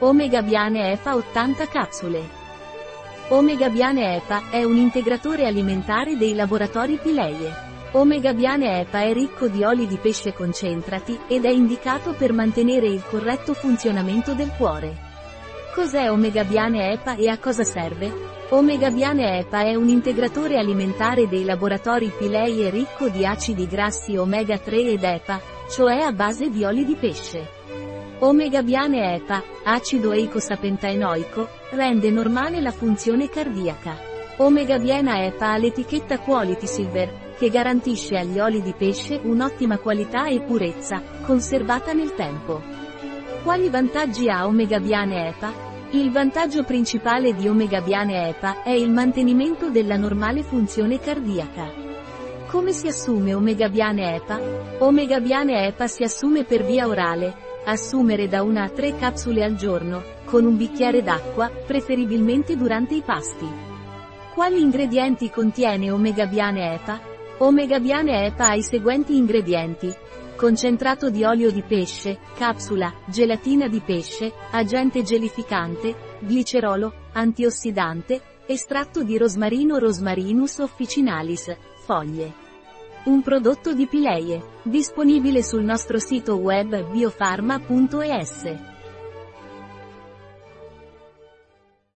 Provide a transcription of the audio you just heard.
Omega Biane EPA 80 capsule. Omega Biane EPA è un integratore alimentare dei laboratori Pileie. Omega Biane EPA è ricco di oli di pesce concentrati ed è indicato per mantenere il corretto funzionamento del cuore. Cos'è Omega Biane EPA e a cosa serve? Omega Biane EPA è un integratore alimentare dei laboratori Pileie ricco di acidi grassi omega 3 ed EPA, cioè a base di oli di pesce. Omega Biane EPA, acido eicosapentaenoico, rende normale la funzione cardiaca. Omega Biena EPA ha l'etichetta Quality Silver, che garantisce agli oli di pesce un'ottima qualità e purezza, conservata nel tempo. Quali vantaggi ha Omega Biane EPA? Il vantaggio principale di Omega Biane EPA è il mantenimento della normale funzione cardiaca. Come si assume Omega Biane EPA? Omega Biane EPA si assume per via orale, Assumere da una a tre capsule al giorno, con un bicchiere d'acqua, preferibilmente durante i pasti. Quali ingredienti contiene Omega Biane EPA? Omega Biane EPA ha i seguenti ingredienti. Concentrato di olio di pesce, capsula, gelatina di pesce, agente gelificante, glicerolo, antiossidante, estratto di rosmarino Rosmarinus officinalis, foglie. Un prodotto di Pileie, disponibile sul nostro sito web biofarma.es.